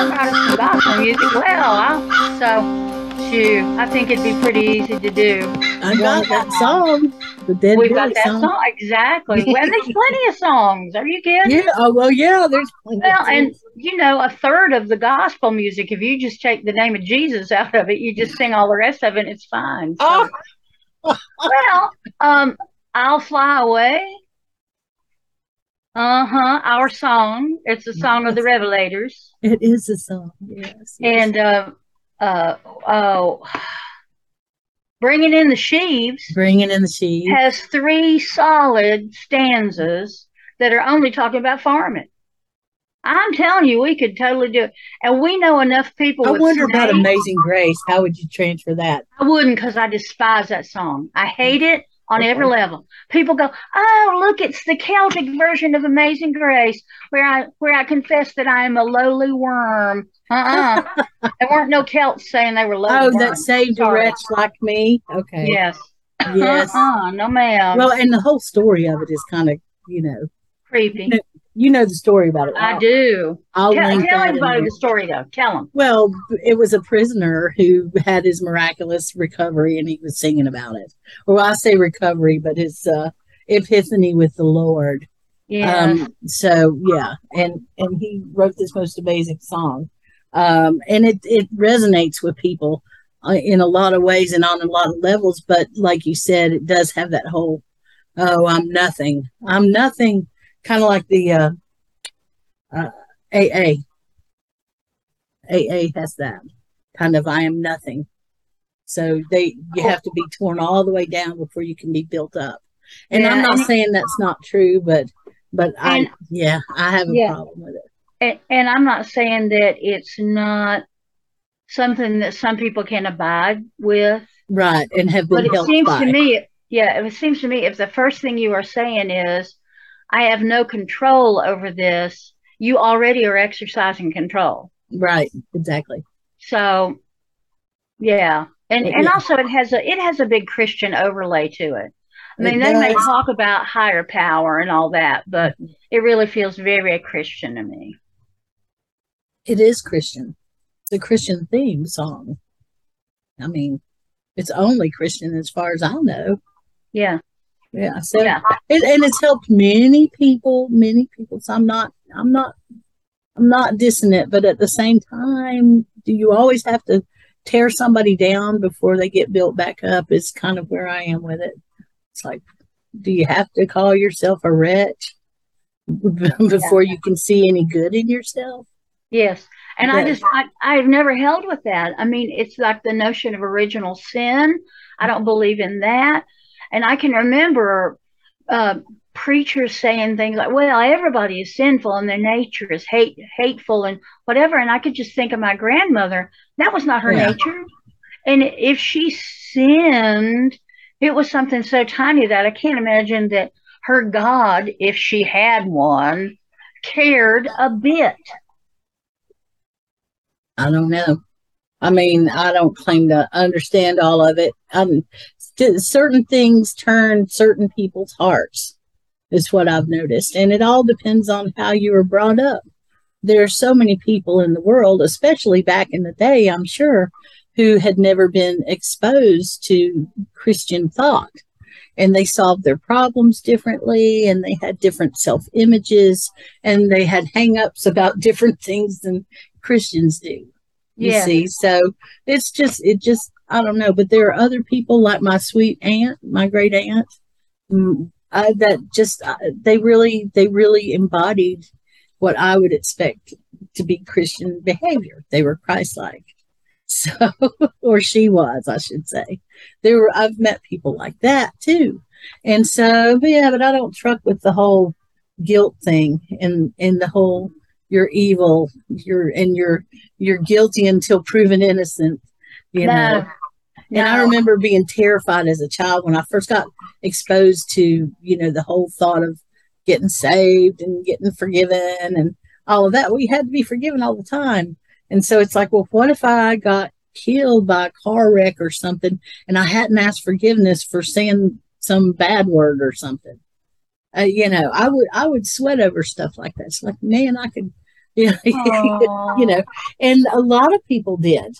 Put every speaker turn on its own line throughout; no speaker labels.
I'll write us some gospel music. Well, I'll, so, shoot, I think it'd be pretty easy to do.
I got that song. The Dead
We've got that song. Exactly. Well, there's plenty of songs. Are you kidding?
Yeah. Oh well, yeah. There's plenty
Well, and you know, a third of the gospel music, if you just take the name of Jesus out of it, you just sing all the rest of it, it's fine. So,
Oh.
well, um, I'll fly away. Uh huh. Our song. It's a song of the Revelators,
it is a song. Yes. yes.
and uh, uh, oh, bringing in the sheaves
bringing in the sheaves
has three solid stanzas that are only talking about farming. I'm telling you, we could totally do it, and we know enough people.
I wonder about. Amazing Grace. How would you transfer that?
I wouldn't because I despise that song. I hate it on every level. People go, "Oh, look, it's the Celtic version of Amazing Grace, where I where I confess that I am a lowly worm." Uh-uh. there weren't no Celts saying they were lowly
Oh, that
worms.
saved a wretch like me. Okay.
Yes.
Yes.
Uh-uh, no, ma'am.
Well, and the whole story of it is kind of, you know,
Creepy.
no, you know the story about it.
I do.
I'll
Tell,
link
tell everybody the story though. Tell them.
Well, it was a prisoner who had his miraculous recovery and he was singing about it. Well, I say recovery, but his uh, epiphany with the Lord.
Yeah.
Um, so yeah, and and he wrote this most amazing song, um, and it it resonates with people uh, in a lot of ways and on a lot of levels. But like you said, it does have that whole, oh, I'm nothing, I'm nothing, kind of like the uh, uh, AA. AA has that kind of I am nothing. So they you have to be torn all the way down before you can be built up. And I'm not
and-
saying that's not true, but but I yeah, I have a
Yeah.
problem with it.
and, and I'm not saying that it's not something that some people can abide with,
Right. And have been.
but
it
seems
by.
to me, yeah, it seems to me if the first thing you are saying is, I have no control over this, you already are exercising control.
Right, exactly.
So, yeah, and and
Yeah.
also it has a it has a big Christian overlay to it. I mean,
It
they may talk about higher power and all that, but it really feels very Christian to me.
It is Christian. It's a Christian theme song. I mean, it's only Christian as far as I know.
Yeah,
Yeah. So
yeah,
it, and it's helped many people, many people. So I'm not, I'm not, I'm not dissing it, but at the same time, do you always have to tear somebody down before they get built back up? Is kind of where I am with it. It's like, do you have to call yourself a wretch before you can see any good in yourself?
yes. And I just I I've never held with that. I mean, it's like the notion of original sin. I don't believe in that. And I can remember uh, preachers saying things like, "Well, everybody is sinful and their nature is hate hateful and whatever." And I could just think of my grandmother. That was not her
Yeah.
nature. And if she sinned, it was something so tiny that I can't imagine that her God, if she had one, cared a bit.
I don't know. I mean, I don't claim to understand all of it. Um, st- certain things turn certain people's hearts, is what I've noticed. And it all depends on how you were brought up. There are so many people in the world, especially back in the day, I'm sure, who had never been exposed to Christian thought. And they solved their problems differently, and they had different self images, and they had hang ups about different things than Christians do. You
Yeah.
see, so it's just, it just, I don't know. But there are other people like my sweet aunt, my great aunt, I, that just, uh, they really, they really embodied what I would expect to be Christian behavior. They were Christ-like. So, or she was, I should say. There were I've met people like that too, and so but yeah, but I don't truck with the whole guilt thing and and the whole you're evil, you're and you're you're guilty until proven innocent. You know,
No,
and I remember being terrified as a child when I first got exposed to, you know, the whole thought of getting saved and getting forgiven and all of that. We had to be forgiven all the time. And so it's like, well, what if I got killed by a car wreck or something and I hadn't asked forgiveness for saying some bad word or something? Uh, you know, I would I would sweat over stuff like that. It's like, man, I could, you know, you know, and a lot of people did.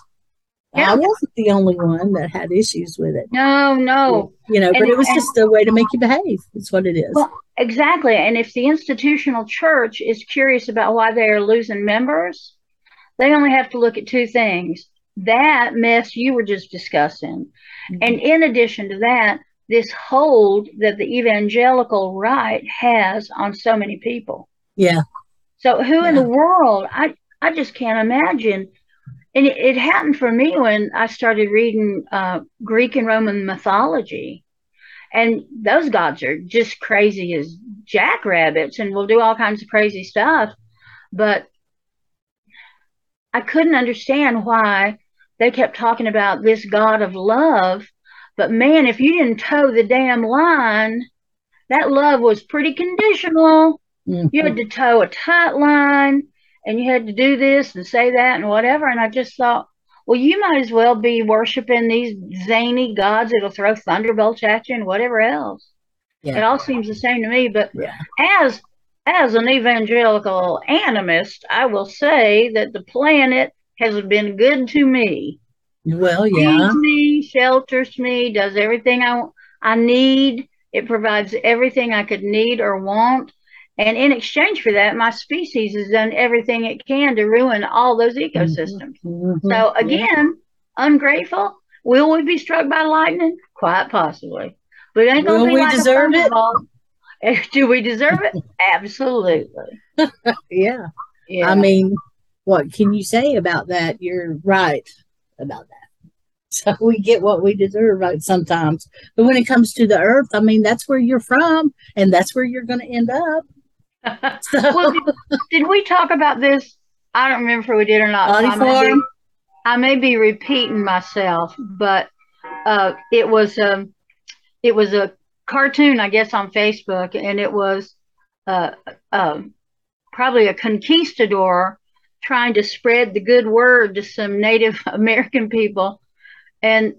Yeah.
I wasn't the only one that had issues with it,
No, no.
you know, but it was
and-
just a way to make you behave. It's what it is.
Well, exactly. And if the institutional church is curious about why they are losing members, they only have to look at two things. That mess you were just discussing. Mm-hmm. And in addition to that, this hold that the evangelical right has on so many people.
yeah,
So who in the world? I I just can't imagine. And it, it happened for me when I started reading uh, Greek and Roman mythology, and those gods are just crazy as jackrabbits, and will do all kinds of crazy stuff. But I couldn't understand why they kept talking about this God of love. But man, if you didn't toe the damn line, that love was pretty conditional
Mhm.
you had to toe a tight line and you had to do this and say that and whatever. And I just thought, well, you might as well be worshiping these zany gods that'll throw thunderbolts at you and whatever else.
Yeah.
It all seems the same to me. But
Yeah.
as as an evangelical animist, I will say that the planet has been good to me.
well, yeah,
Feeds me, shelters me, does everything I I need. It provides everything I could need or want. And in exchange for that, my species has done everything it can to ruin all those ecosystems.
Mhm.
So
Yeah.
again, ungrateful. Will we be struck by lightning? Quite possibly. But it ain't gonna
Will
be
we
like
deserve it?
thunderbolt. Do we deserve it? Absolutely.
yeah.
Yeah.
I mean, what can you say about that? You're right about that. So we get what we deserve right sometimes. But when it comes to the earth, I mean, that's where you're from and that's where you're going to end up. So,
well, did, did we talk about this? I don't remember if we did or not. I may, be. I may be repeating myself, but uh, it was um, it was a cartoon, I guess, on Facebook, and it was uh, um, probably a conquistador trying to spread the good word to some Native American people, and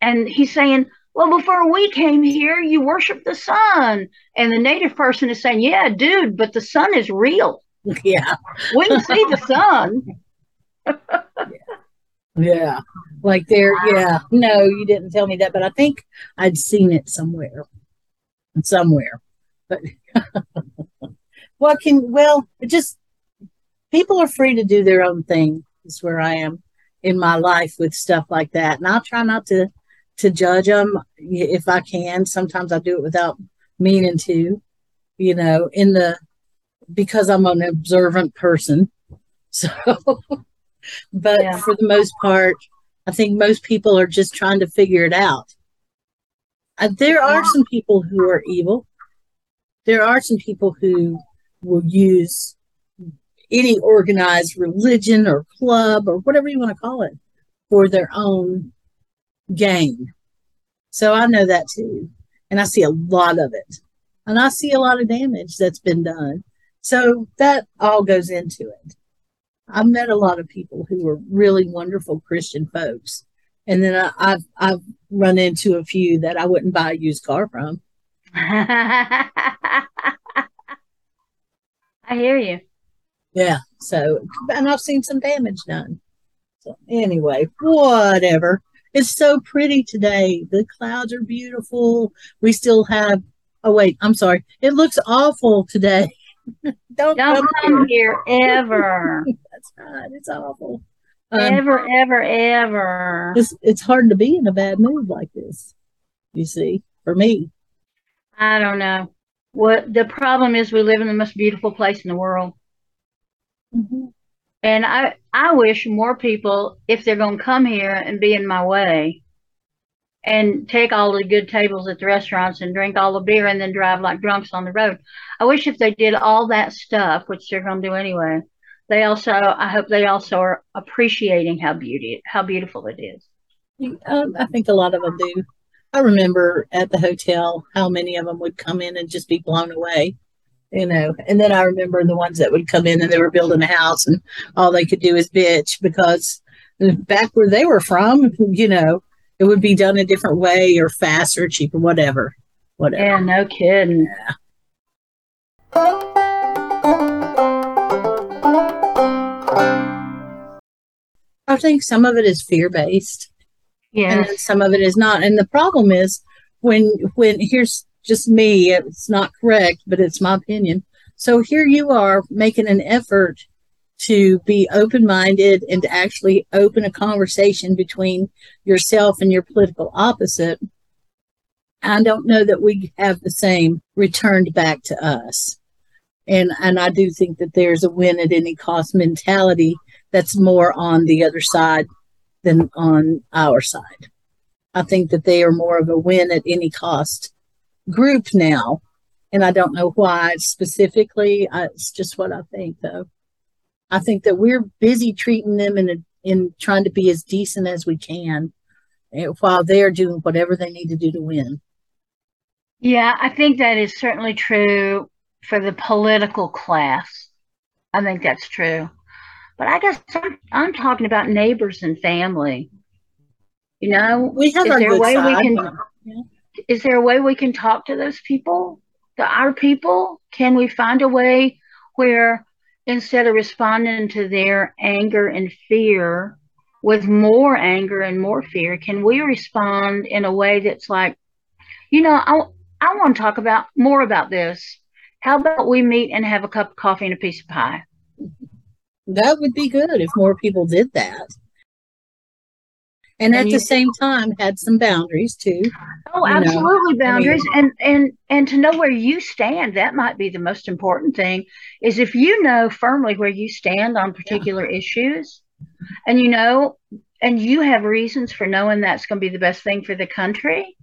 and he's saying, well, before we came here, you worship the sun. And the native person is saying, yeah, dude, but the sun is real.
yeah.
We can see the sun.
Yeah. Like there, yeah. No, you didn't tell me that, but I think I'd seen it somewhere. Somewhere. But what can, well, just, people are free to do their own thing, is where I am in my life with stuff like that. And I'll try not to, to judge them if I can. Sometimes I do it without meaning to, you know, in the, because I'm an observant person. So, but
Yeah.
for the most part, I think most people are just trying to figure it out. Uh, there are some people who are evil. There are some people who will use any organized religion or club or whatever you want to call it for their own gain. So I know that too. And I see a lot of it. And I see a lot of damage that's been done. So that all goes into it. I've met a lot of people who were really wonderful Christian folks. And then I, I've I've run into a few that I wouldn't buy a used car from.
I hear you.
Yeah. So and I've seen some damage done. So anyway, whatever. It's so pretty today. The clouds are beautiful. We still have oh wait, I'm sorry. It looks awful today. Don't,
Don't
come
come
here.
here ever.
That's right. It's awful. Um,
ever, ever, ever.
it's it's hard to be in a bad mood like this. You see, for me.
I don't know. What the problem is we live in the most beautiful place in the world.
Mhm.
And I, I wish more people, if they're going to come here and be in my way and take all the good tables at the restaurants and drink all the beer and then drive like drunks on the road, I wish if they did all that stuff, which they're going to do anyway, they also, I hope they also are appreciating how beauty, how beautiful it is.
Um, I think a lot of them do. I remember at the hotel how many of them would come in and just be blown away you know. And then I remember the ones that would come in and they were building a house and all they could do is bitch because back where they were from, you know, it would be done a different way or faster, cheaper, whatever. Whatever.
Yeah, no kidding.
Yeah. I think some of it is fear based.
Yeah.
And some of it is not. And the problem is when when here's just me. It's not correct, but it's my opinion. So here you are making an effort to be open minded and to actually open a conversation between yourself and your political opposite. I don't know that we have the same returned back to us. And and I do think that there's a win at any cost mentality that's more on the other side than on our side. I think that they are more of a win at any cost group now. And I don't know why specifically. I, it's just what I think, though. I think that we're busy treating them in a, in trying to be as decent as we can, eh, while they're doing whatever they need to do to win.
Yeah, I think that is certainly true for the political class. I think that's true. But I guess I'm, I'm talking about neighbors and family. You know,
we have
is
our
there a way
side,
we can
yeah.
Is there a way we can talk to those people, to our people? Can we find a way where instead of responding to their anger and fear with more anger and more fear, can we respond in a way that's like, you know, I, I want to talk about more about this. How about we meet and have a cup of coffee and a piece of pie?
That would be good if more people did that. And, at the same time, had some boundaries too.
Oh,
You know,
absolutely
I
boundaries. And and and to know where you stand that might be the most important thing is if you know firmly where you stand on particular issues and you know and you have reasons for knowing that's going to be the best thing for the country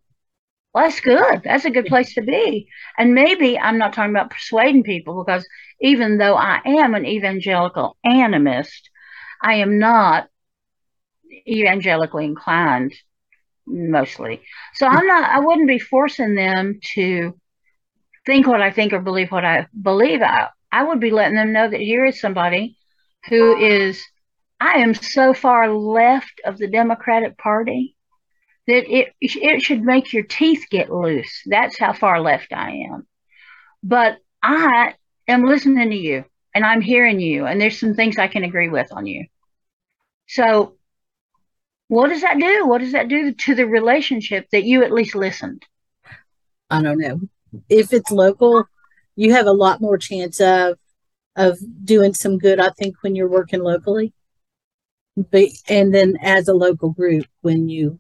well that's good. That's a good place to be. And maybe i'm not talking about persuading people because even though i am an evangelical animist i am not evangelically inclined mostly. So I'm not, I wouldn't be forcing them to think what I think or believe what I believe. I, I would be letting them know that here is somebody who is, I am so far left of the Democratic Party that it, it should make your teeth get loose. That's how far left I am. But I am listening to you and I'm hearing you, and there's some things I can agree with on you. So what does that do? What does that do to the relationship that you at least listened?
I don't know. If it's local, you have a lot more chance of of doing some good, I think, when you're working locally. But and then as a local group, when you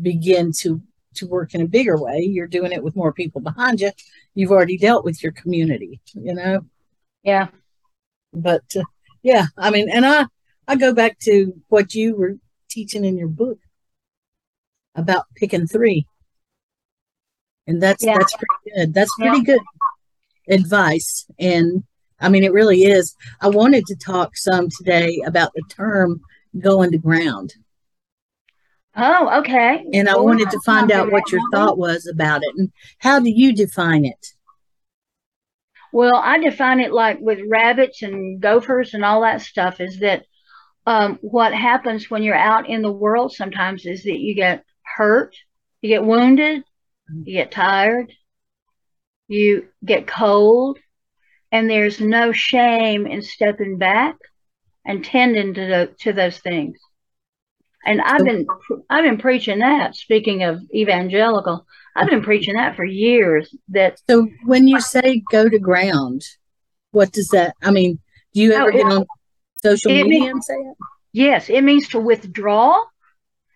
begin to to work in a bigger way, you're doing it with more people behind you. You've already dealt with your community, you know.
Yeah.
But uh, yeah, I mean, and I I go back to what you were teaching in your book about picking three, and that's
Yeah.
that's pretty good. That's
Yeah.
pretty good advice, and I mean, it really is. I wanted to talk some today about the term going to ground,
Oh, okay.
and I
Well,
wanted to find out what your thought was about it, and how do you define it?
Well, I define it like with rabbits and gophers and all that stuff is that um, what happens when you're out in the world sometimes is that you get hurt, you get wounded, you get tired, you get cold, and there's no shame in stepping back and tending to the, to those things. And I've been I've been preaching that. Speaking of evangelical, I've been preaching that for years. That
So when you say go to ground, what does that? I mean, do you ever
Oh,
get
it-
on social
it
media
mean-
and say it?
yes, it means to withdraw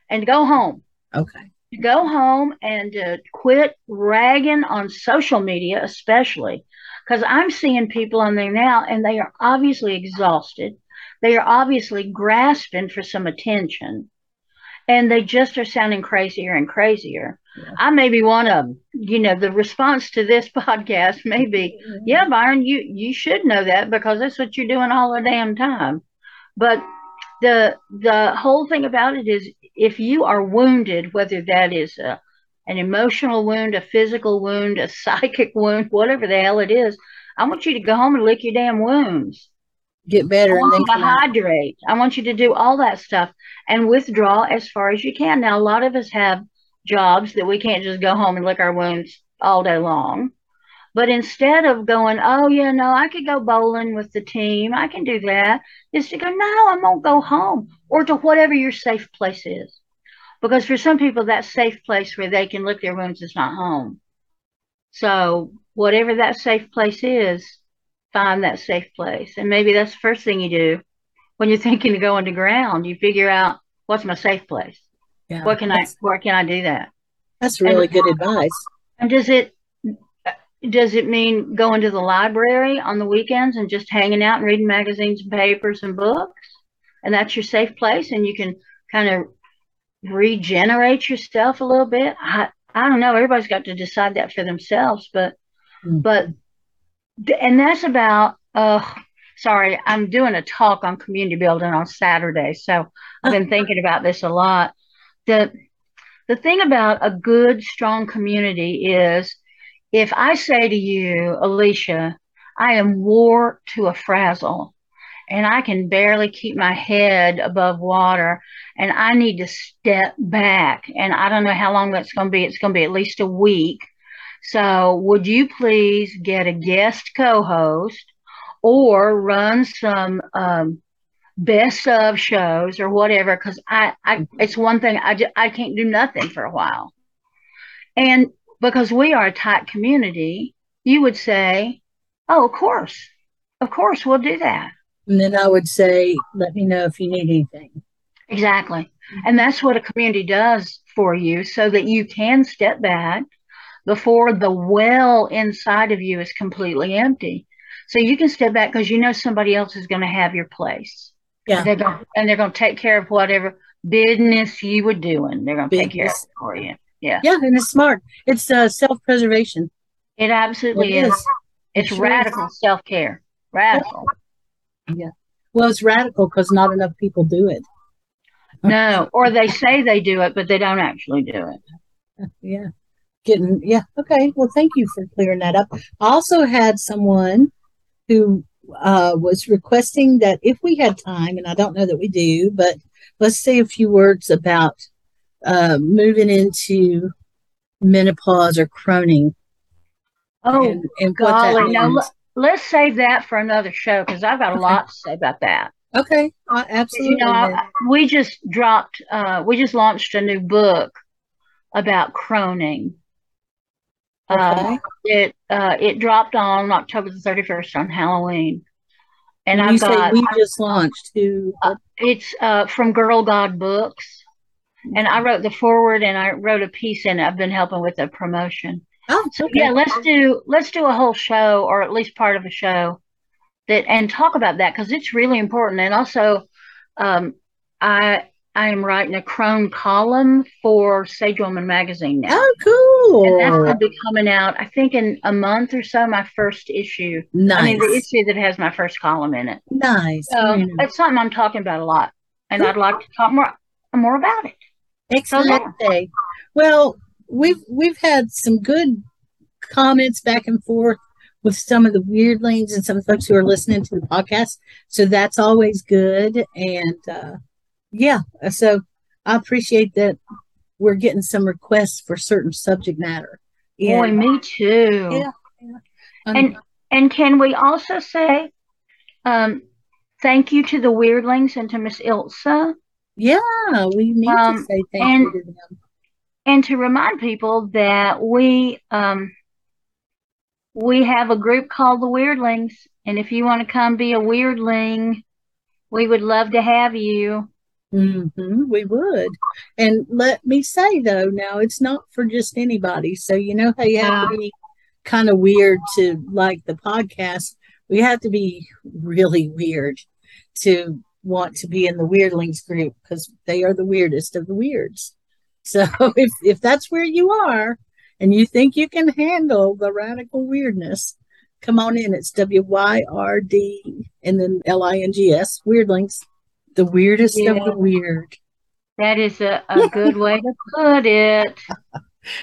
and go home.
Okay.
to go home and to quit ragging on social media, especially. Because I'm seeing people on there now and they are obviously exhausted. They are obviously grasping for some attention and they just are sounding crazier and crazier.
Yeah.
I may be one of them. You know, the response to this podcast may be, yeah, Byron, you you should know that because that's what you're doing all the damn time. But the the whole thing about it is if you are wounded, whether that is a, an emotional wound, a physical wound, a psychic wound, whatever the hell it is, I want you to go home and lick your damn wounds.
Get
I
better and then
you to hydrate. I want you to do all that stuff and withdraw as far as you can. Now, a lot of us have jobs that we can't just go home and lick our wounds all day long. But instead of going, oh, yeah, no, I could go bowling with the team, I can do that, is to go, no, I'm going to go home or to whatever your safe place is. Because for some people, that safe place where they can lick their wounds is not home. So, whatever that safe place is, find that safe place. And maybe that's the first thing you do when you're thinking of going to ground. You figure out what's my safe place.
Yeah,
What can I? Where can I do that?
that's really good advice.
And does it? Does it mean going to the library on the weekends and just hanging out and reading magazines and papers and books? And that's your safe place, and you can kind of regenerate yourself a little bit. I I don't know. Everybody's got to decide that for themselves, but
Mm.
but and that's about. Uh, sorry, I'm doing a talk on community building on Saturday, so I've been thinking about this a lot. The the thing about a good, strong community is if I say to you, Alicia, I am wore to a frazzle and I can barely keep my head above water and I need to step back and I don't know how long that's going to be. It's going to be at least a week. So would you please get a guest co-host or run some um, best of shows or whatever? Because I, I, mm-hmm. it's one thing I, I can't do nothing for a while. And because we are a tight community, you would say, "Oh, of course, of course, we'll do that."
And then I would say, let me know if you need anything.
Exactly. Mm-hmm. And that's what a community does for you so that you can step back before the well inside of you is completely empty. So you can step back because you know somebody else is going to have your place.
Yeah.
They're going, and they're going to take care of whatever business you were doing. They're going to take care of it for you. Yeah.
Yeah, and it's smart. It's uh, self preservation.
It absolutely
It
is.
is.
It's
sure
radical self care. Radical. Yeah.
Well, it's radical because not enough people do it.
No, or they say they do it, but they don't actually do it.
Yeah. Getting, yeah. Okay. Well, thank you for clearing that up. I also had someone who uh, was requesting that if we had time, and I don't know that we do, but let's say a few words about uh, moving into menopause or croning
Oh,
and, and
golly. No,
means.
let, let's save that for another show because I've got a
Okay.
lot to say about that.
Okay. Uh, absolutely.
You know, I, we just dropped, uh, we just launched a new book about croning. Uh, it uh, it dropped on October the 31st on Halloween. And
say
got
we just launched to
It's uh, from Girl God Books, and I wrote the forward and I wrote a piece and. I've been helping with the promotion.
oh
So
okay.
yeah, let's do let's do a whole show or at least part of a show that and talk about that because it's really important. And also, um, I I am writing a Crone column for Sage Woman magazine now.
oh cool!
And that's going to be coming out, I think, in a month or so. My first issue.
nice
I mean, the issue that has my first column in it.
nice
So
nice.
it's something I'm talking about a lot, and
Cool.
I'd like to talk more more about it.
Excellent day. Well, we've we've had some good comments back and forth with some of the wyrdlings and some folks who are listening to the podcast. So that's always good. And uh, yeah, so I appreciate that we're getting some requests for certain subject matter.
Boy, me too.
Yeah. um,
And and can we also say um, thank you to the Wyrdlings and to Miss Ilsa,
yeah, we need to
um,
say thank
and-
you to them.
and to remind people that we um, we have a group called the Wyrdlings, and if you want to come be a Wyrdling, we would love to have you.
Hmm we would. And let me say though, now it's not for just anybody. So you know how you have to be kind of weird to like the podcast. We have to be really weird to want to be in the wyrdlings group because they are the weirdest of the weirds. So if if that's where you are and you think you can handle the radical weirdness, come on in. It's W Y R D and then L I N G S wyrdlings. The weirdest
Yeah.
of the weird.
That is a, a good way to put it.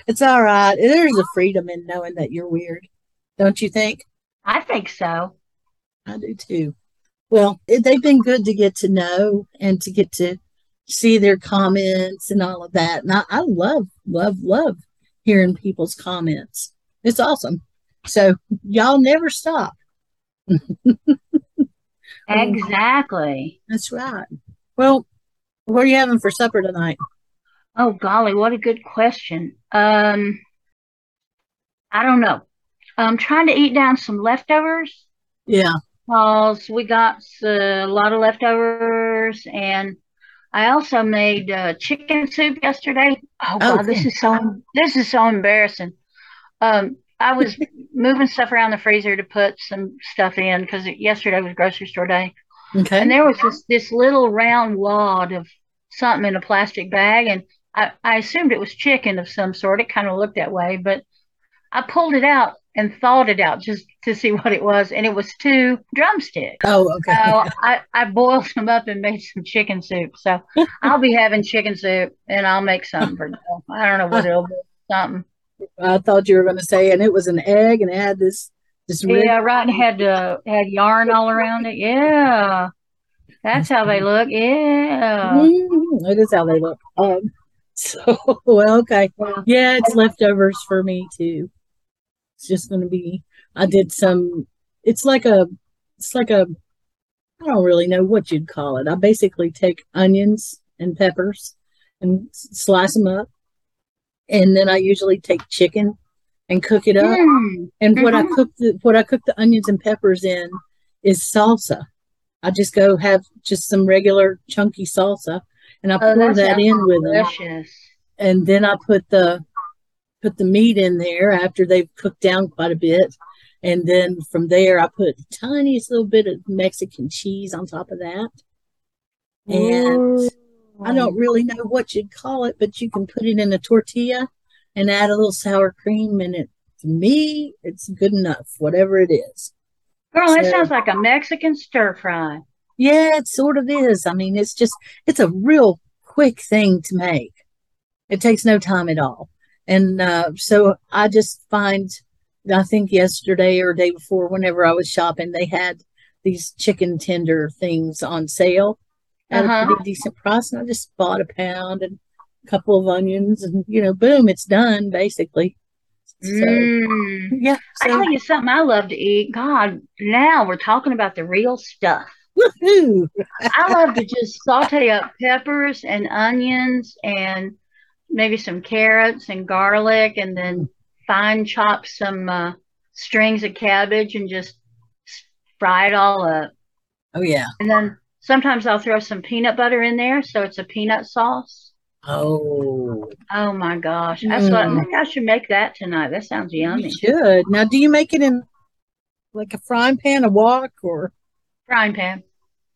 It's all right. There's a freedom in knowing that you're weird. Don't you think?
I think so.
I do too. Well, it, they've been good to get to know and to get to see their comments and all of that. And I, I love, love, love hearing people's comments. It's awesome. So y'all never stop.
Exactly.
That's right. Well, what are you having for supper tonight?
Oh golly, what a good question. Um, I don't know. I'm trying to eat down some leftovers
Yeah.
because we got a lot of leftovers, and I also made uh, chicken soup yesterday. Oh
Oh,
God, this is so this is so embarrassing. Um, I was moving stuff around the freezer to put some stuff in because yesterday was grocery store day.
Okay.
And there was this this little round wad of something in a plastic bag, and I, I assumed it was chicken of some sort. It kind of looked that way, but I pulled it out and thawed it out just to see what it was, and it was two drumsticks.
oh, okay.
So I, I boiled them up and made some chicken soup. So I'll be having chicken soup, and I'll make something for Joe. I don't know what it'll be. Something.
I thought you were going to say, and it was an egg and it had this, this
Yeah, right. And had uh, had yarn all around it. Yeah, that's how they look. Yeah.
Mm, that is how they look. Um, so well, okay, yeah, it's leftovers for me too. It's just going to be. I did some. It's like a. It's like a. I don't really know what you'd call it. I basically take onions and peppers and slice them up, and then I usually take chicken and cook it up.
Mm.
And what I
Mhm.
cook the what I cook the onions and peppers in is salsa. I just go have just some regular chunky salsa, and I
Oh,
pour
that
in with them, and then I put the put the meat in there after they've cooked down quite a bit, and then from there I put the tiniest little bit of Mexican cheese on top of that. And I don't really know what you'd call it, but you can put it in a tortilla and add a little sour cream, and it to me it's good enough, whatever it is.
Girl, that sounds like a Mexican stir fry.
Yeah, it sort of is. I mean, it's just it's a real quick thing to make. It takes no time at all. And uh, so I just find I think yesterday or day before, whenever I was shopping, they had these chicken tender things on sale at
Uh-huh.
a pretty decent price. And I just bought a pound and a couple of onions and you know, boom, it's done basically. So
Mm.
yeah,
I tell you something I love to eat. God, now we're talking about the real stuff.
woohoo.
I love to just saute up peppers and onions and maybe some carrots and garlic and then fine chop some uh, strings of cabbage and just fry it all up.
Oh yeah.
And then sometimes I'll throw some peanut butter in there so it's a peanut sauce.
Oh
Oh my gosh. That's what
Mm.
maybe I should make that tonight. That sounds
You
yummy.
should. Now, do you make it in like a frying pan, a wok, or
Frying pan.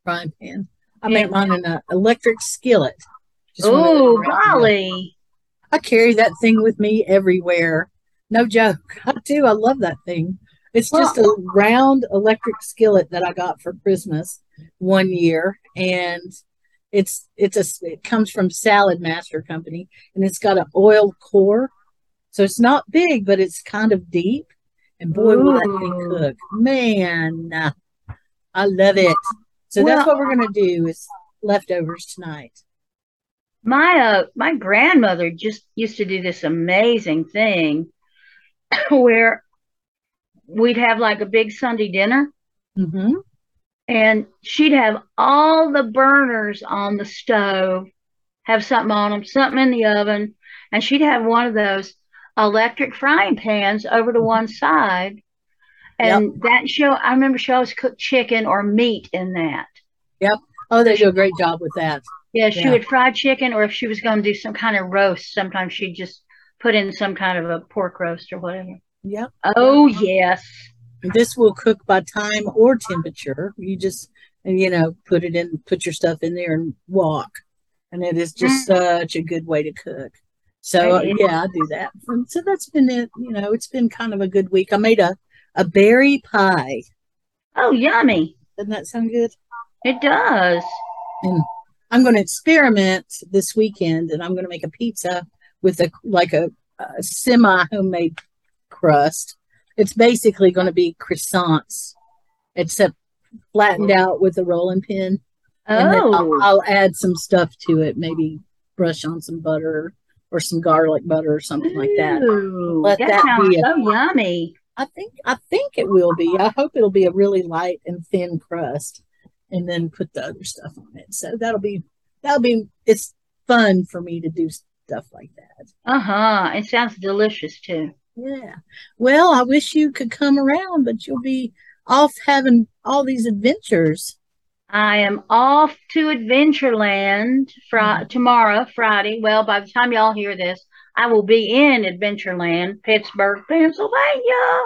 frying pan? I
Yeah.
make mine in an electric skillet. Just one of
Oh, golly.
I carry that thing with me everywhere. No joke. I do. I love that thing. It's just a round electric skillet that I got for Christmas one year, and it's it's a it comes from Saladmaster Company, and it's got an oil core, so it's not big, but it's kind of deep. And boy, will that thing cook, man! I love it. So that's what we're gonna do is leftovers tonight.
My uh my grandmother just used to do this amazing thing where we'd have like a big Sunday dinner
hmm
and she'd have all the burners on the stove have something on them, something in the oven, and she'd have one of those electric frying pans over to one side. And that show, I remember she always cooked chicken or meat in that. Yep.
Oh, they do a great job with that.
Yeah, she
Yeah.
would fry chicken, or if she was going to do some kind of roast, sometimes she'd just put in some kind of a pork roast or whatever.
Yep.
Oh, yes.
This will cook by time or temperature. You just, you know, put it in, put your stuff in there and walk. And it is just mm. such a good way to cook. So yeah, I do that. And so that's been it. You know, it's been kind of a good week. I made a, a berry pie.
Oh, yummy.
Doesn't that sound good?
It does.
And I'm going to experiment this weekend and I'm going to make a pizza with a like a, a semi homemade crust. It's basically going to be croissants, except flattened out with a rolling pin. And then I'll,
Oh,
I'll add some stuff to it, maybe brush on some butter or some garlic butter or something like that.
Ooh,
Let
that,
that
sounds
be a-
so yummy.
I think I think it will be. I hope it'll be a really light and thin crust, and then put the other stuff on it. So that'll be that'll be it's fun for me to do stuff like that.
Uh huh. It sounds delicious too.
Yeah. Well, I wish you could come around, but you'll be off having all these adventures.
I am off to Adventureland fri-
Mhm.
tomorrow, Friday. Well, by the time y'all hear this, I will be in Adventureland, Pittsburgh, Pennsylvania.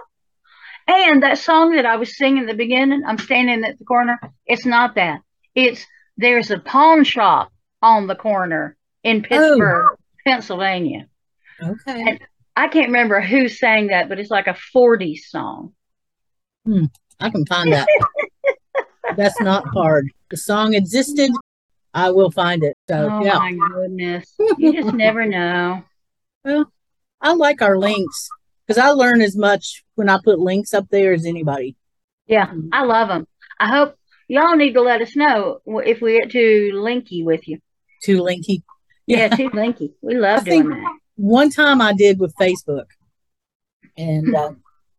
And that song that I was singing at the beginning, I'm standing at the corner. It's not that. It's there's a pawn shop on the corner in Pittsburgh, Pennsylvania.
Okay.
And- I can't remember who sang that, but it's like a 40s song.
Hmm, I can find that. That's not hard. The song existed. I will find it. So
Oh
yeah.
my goodness. You just never know.
Well, I like our links because I learn as much when I put links up there as anybody.
Yeah, mm-hmm. I love them. I hope y'all need to let us know if we get too linky with you.
Too linky.
Yeah, too linky. We love
I think-
doing that.
One time I did with Facebook, and uh,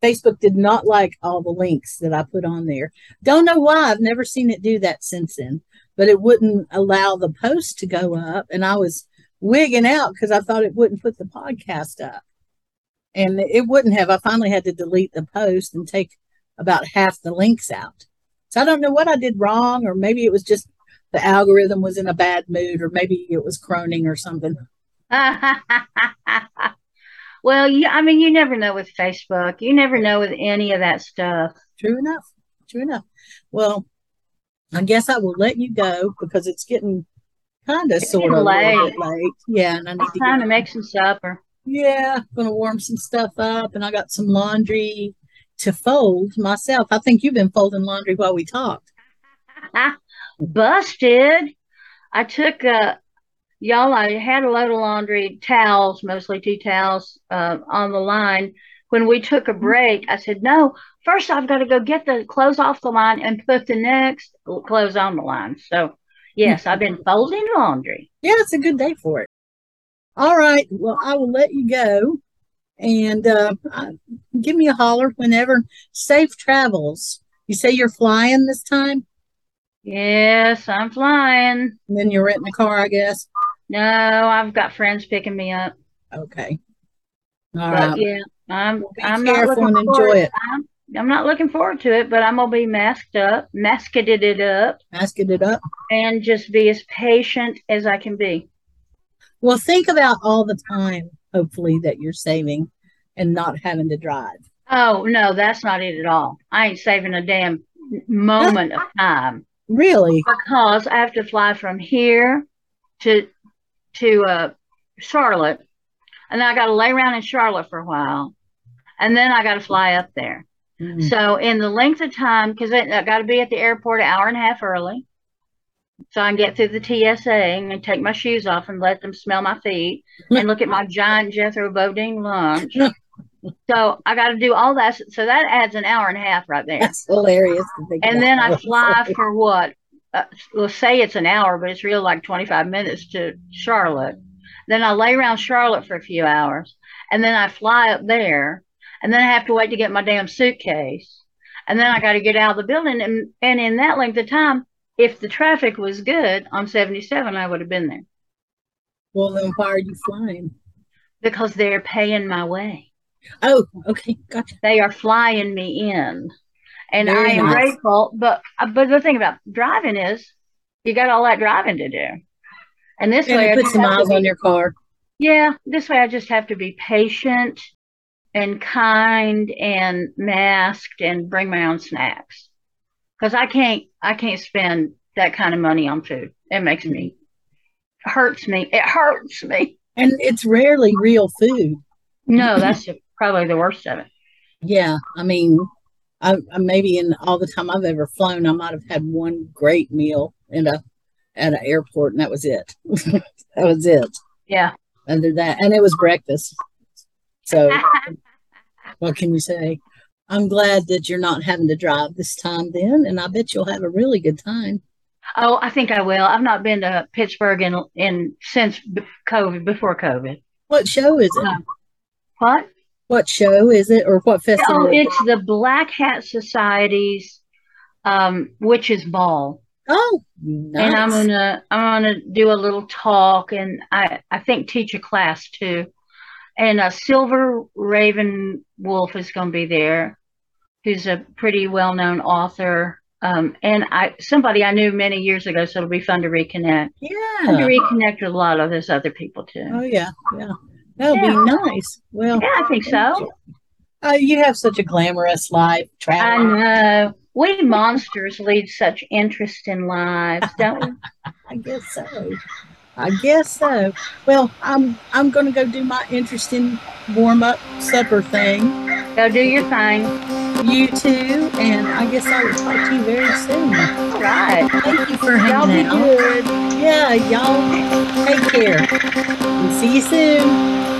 Facebook did not like all the links that I put on there. Don't know why. I've never seen it do that since then, but it wouldn't allow the post to go up, and I was wigging out because I thought it wouldn't put the podcast up, and it wouldn't have. I finally had to delete the post and take about half the links out. So I don't know what I did wrong, or maybe it was just the algorithm was in a bad mood, or maybe it was croning or something.
well, yeah, I mean, you never know with Facebook. You never know with any of that stuff.
True enough. True enough. Well, I guess I will let you go because it's getting kind of sort of late. late. Yeah, and I need
It's
to
time to make some supper.
yeah, gonna warm some stuff up, and I got some laundry to fold myself. I think you've been folding laundry while we talked.
Busted. I took uh y'all I had a load of laundry towels, mostly two towels, uh, on the line. When we took a break, I said, No, first I've got to go get the clothes off the line and put the next clothes on the line. So yes, I've been folding laundry.
Yeah, it's a good day for it. All right. Well, I will let you go, and uh, give me a holler whenever. Safe travels. You say you're flying this time,
Yes, I'm flying.
and then you're renting a car, I guess.
No, I've got friends picking me up.
Okay. All
But
right.
yeah, I'm
Well,
I'm not looking
and
forward.
enjoy it.
I'm, I'm not looking forward to it, but I'm gonna be masked up, masketed it up,
Masking it up.
and just be as patient as I can be.
Well, think about all the time, hopefully, that you're saving and not having to drive.
Oh no, that's not it at all. I ain't saving a damn moment of time
Really?
because I have to fly from here to to uh Charlotte, and then I got to lay around in Charlotte for a while, and then I got to fly up there.
Mm.
So in the length of time, because I, I got to be at the airport an hour and a half early, so I can get through the TSA and take my shoes off and let them smell my feet and look at my giant Jethro Bodine lunch. so I got to do all that. So that adds an hour and a half right there.
That's hilarious
And then I fly for what? Uh, we'll say it's an hour, but it's real like 25 minutes to Charlotte. Then I lay around Charlotte for a few hours, and then I fly up there, and then I have to wait to get my damn suitcase, and then I got to get out of the building. And, and in that length of time, if the traffic was good on 77, I would have been there
Well, then why are you flying?
because they're paying my way.
Oh, okay. Gotcha.
They are flying me in. And
Very
I am
nice.
grateful. But uh, but the thing about driving is you got all that driving to do. And this
And
way
puts some miles
be-
on your car.
Yeah, this way I just have to be patient and kind and masked and bring my own snacks. Cause I can't, I can't spend that kind of money on food. It makes me, hurts me. It hurts me.
And it's rarely real food.
No, that's probably the worst of it.
Yeah. I mean, I, I maybe in all the time I've ever flown, I might have had one great meal in a at an airport, and that was it. that was it.
Yeah.
Other that, and it was breakfast. So, what can you say? I'm glad that you're not having to drive this time then, and I bet you'll have a really good time.
Oh, I think I will. I've not been to Pittsburgh in in since COVID, before COVID.
What show is it?
No. What?
What show is it, or what festival?
Oh, it's the Black Hat Society's um, Witches Ball.
Oh, nice.
and I'm gonna I'm gonna do a little talk and I I think teach a class too. And uh, Silver Raven Wolf is gonna be there, who's a pretty well known author. Um, and I somebody I knew many years ago, so it'll be fun to reconnect. Fun to
yeah.
reconnect with a lot of those other people too.
Oh yeah, yeah. That'll
Yeah.
be nice. Well,
Yeah, I think so.
uh, you have such a glamorous life
I know. We monsters lead such interesting lives, don't we?
I guess so. I guess so. Well, I'm I'm gonna go do my interesting warm up supper thing.
Go do your thing.
You too, and I guess I will talk to you very soon.
All right.
Thank you for
Y'all be
hanging out.
good.
Yeah, y'all take care. And see you soon.